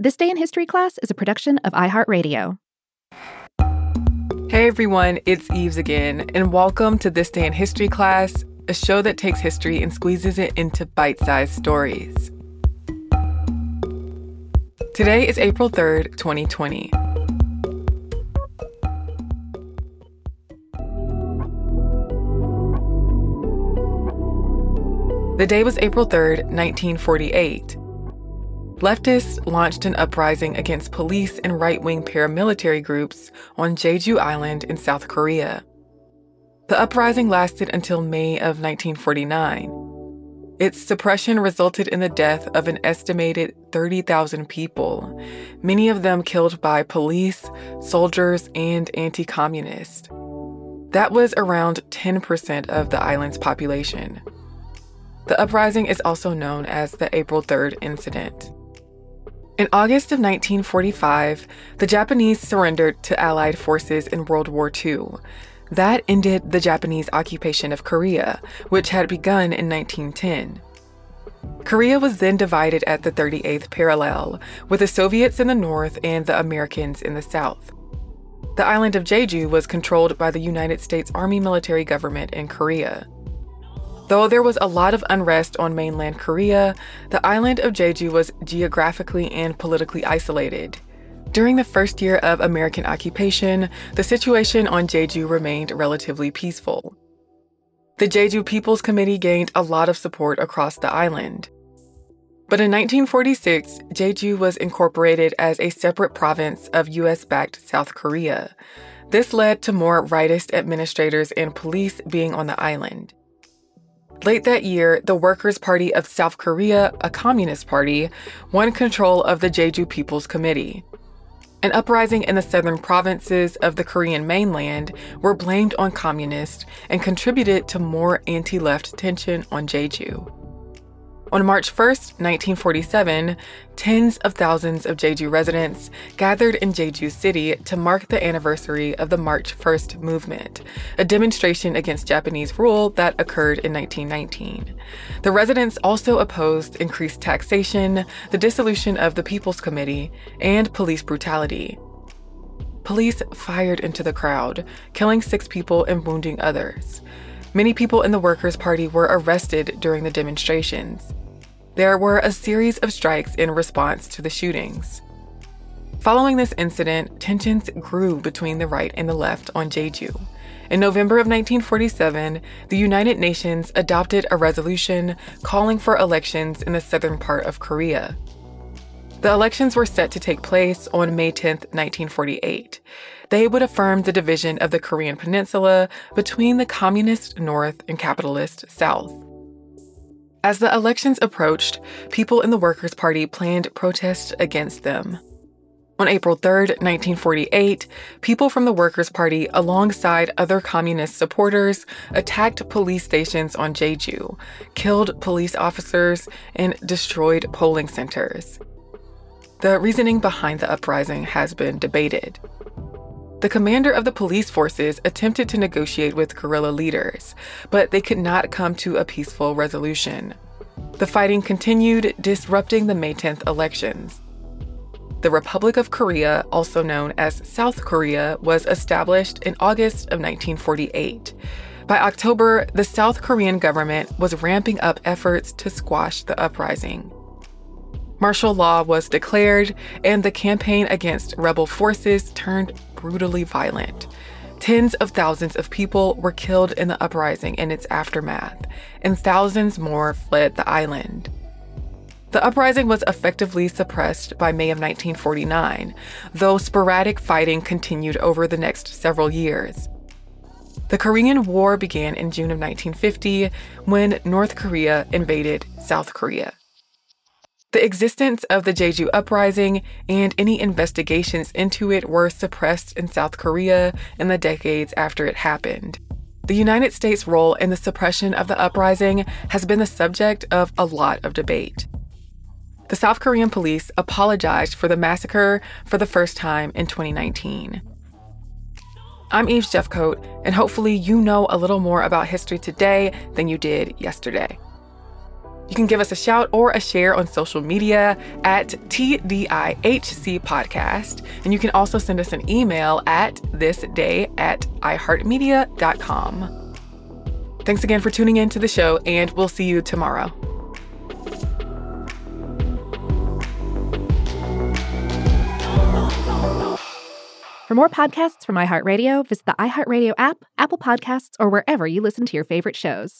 This Day in History class is a production of iHeartRadio. Hey everyone, it's Eves again, and welcome to This Day in History class, a show that takes history and squeezes it into bite sized stories. Today is April 3rd, 2020. The day was April 3rd, 1948. Leftists launched an uprising against police and right wing paramilitary groups on Jeju Island in South Korea. The uprising lasted until May of 1949. Its suppression resulted in the death of an estimated 30,000 people, many of them killed by police, soldiers, and anti communists. That was around 10% of the island's population. The uprising is also known as the April 3rd incident. In August of 1945, the Japanese surrendered to Allied forces in World War II. That ended the Japanese occupation of Korea, which had begun in 1910. Korea was then divided at the 38th parallel, with the Soviets in the north and the Americans in the south. The island of Jeju was controlled by the United States Army military government in Korea. Though there was a lot of unrest on mainland Korea, the island of Jeju was geographically and politically isolated. During the first year of American occupation, the situation on Jeju remained relatively peaceful. The Jeju People's Committee gained a lot of support across the island. But in 1946, Jeju was incorporated as a separate province of US backed South Korea. This led to more rightist administrators and police being on the island. Late that year, the Workers' Party of South Korea, a communist party, won control of the Jeju People's Committee. An uprising in the southern provinces of the Korean mainland were blamed on communists and contributed to more anti left tension on Jeju. On March 1, 1947, tens of thousands of Jeju residents gathered in Jeju City to mark the anniversary of the March 1st movement, a demonstration against Japanese rule that occurred in 1919. The residents also opposed increased taxation, the dissolution of the People's Committee, and police brutality. Police fired into the crowd, killing six people and wounding others. Many people in the Workers' Party were arrested during the demonstrations. There were a series of strikes in response to the shootings. Following this incident, tensions grew between the right and the left on Jeju. In November of 1947, the United Nations adopted a resolution calling for elections in the southern part of Korea. The elections were set to take place on May 10, 1948. They would affirm the division of the Korean peninsula between the communist north and capitalist south. As the elections approached, people in the Workers' Party planned protests against them. On April 3, 1948, people from the Workers' Party, alongside other communist supporters, attacked police stations on Jeju, killed police officers, and destroyed polling centers. The reasoning behind the uprising has been debated. The commander of the police forces attempted to negotiate with guerrilla leaders, but they could not come to a peaceful resolution. The fighting continued, disrupting the May 10th elections. The Republic of Korea, also known as South Korea, was established in August of 1948. By October, the South Korean government was ramping up efforts to squash the uprising. Martial law was declared, and the campaign against rebel forces turned brutally violent. Tens of thousands of people were killed in the uprising and its aftermath, and thousands more fled the island. The uprising was effectively suppressed by May of 1949, though sporadic fighting continued over the next several years. The Korean War began in June of 1950 when North Korea invaded South Korea. The existence of the Jeju Uprising and any investigations into it were suppressed in South Korea in the decades after it happened. The United States' role in the suppression of the uprising has been the subject of a lot of debate. The South Korean police apologized for the massacre for the first time in 2019. I'm Eves Jeffcoat, and hopefully you know a little more about history today than you did yesterday. You can give us a shout or a share on social media at TDIHC Podcast. And you can also send us an email at thisday at iHeartMedia.com. Thanks again for tuning in to the show, and we'll see you tomorrow. For more podcasts from iHeartRadio, visit the iHeartRadio app, Apple Podcasts, or wherever you listen to your favorite shows.